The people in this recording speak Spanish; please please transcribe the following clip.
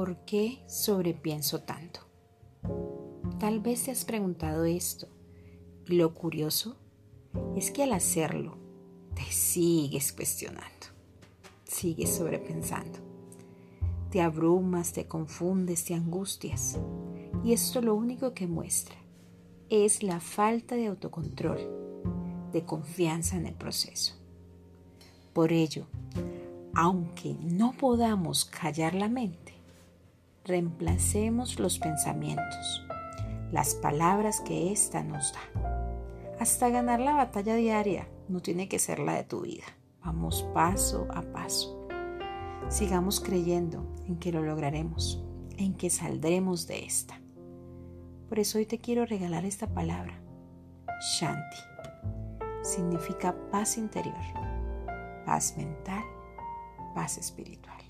¿Por qué sobrepienso tanto? Tal vez te has preguntado esto. Y lo curioso es que al hacerlo, te sigues cuestionando, sigues sobrepensando. Te abrumas, te confundes, te angustias. Y esto lo único que muestra es la falta de autocontrol, de confianza en el proceso. Por ello, aunque no podamos callar la mente, reemplacemos los pensamientos, las palabras que ésta nos da. Hasta ganar la batalla diaria no tiene que ser la de tu vida. Vamos paso a paso. Sigamos creyendo en que lo lograremos, en que saldremos de esta. Por eso hoy te quiero regalar esta palabra. Shanti. Significa paz interior, paz mental, paz espiritual.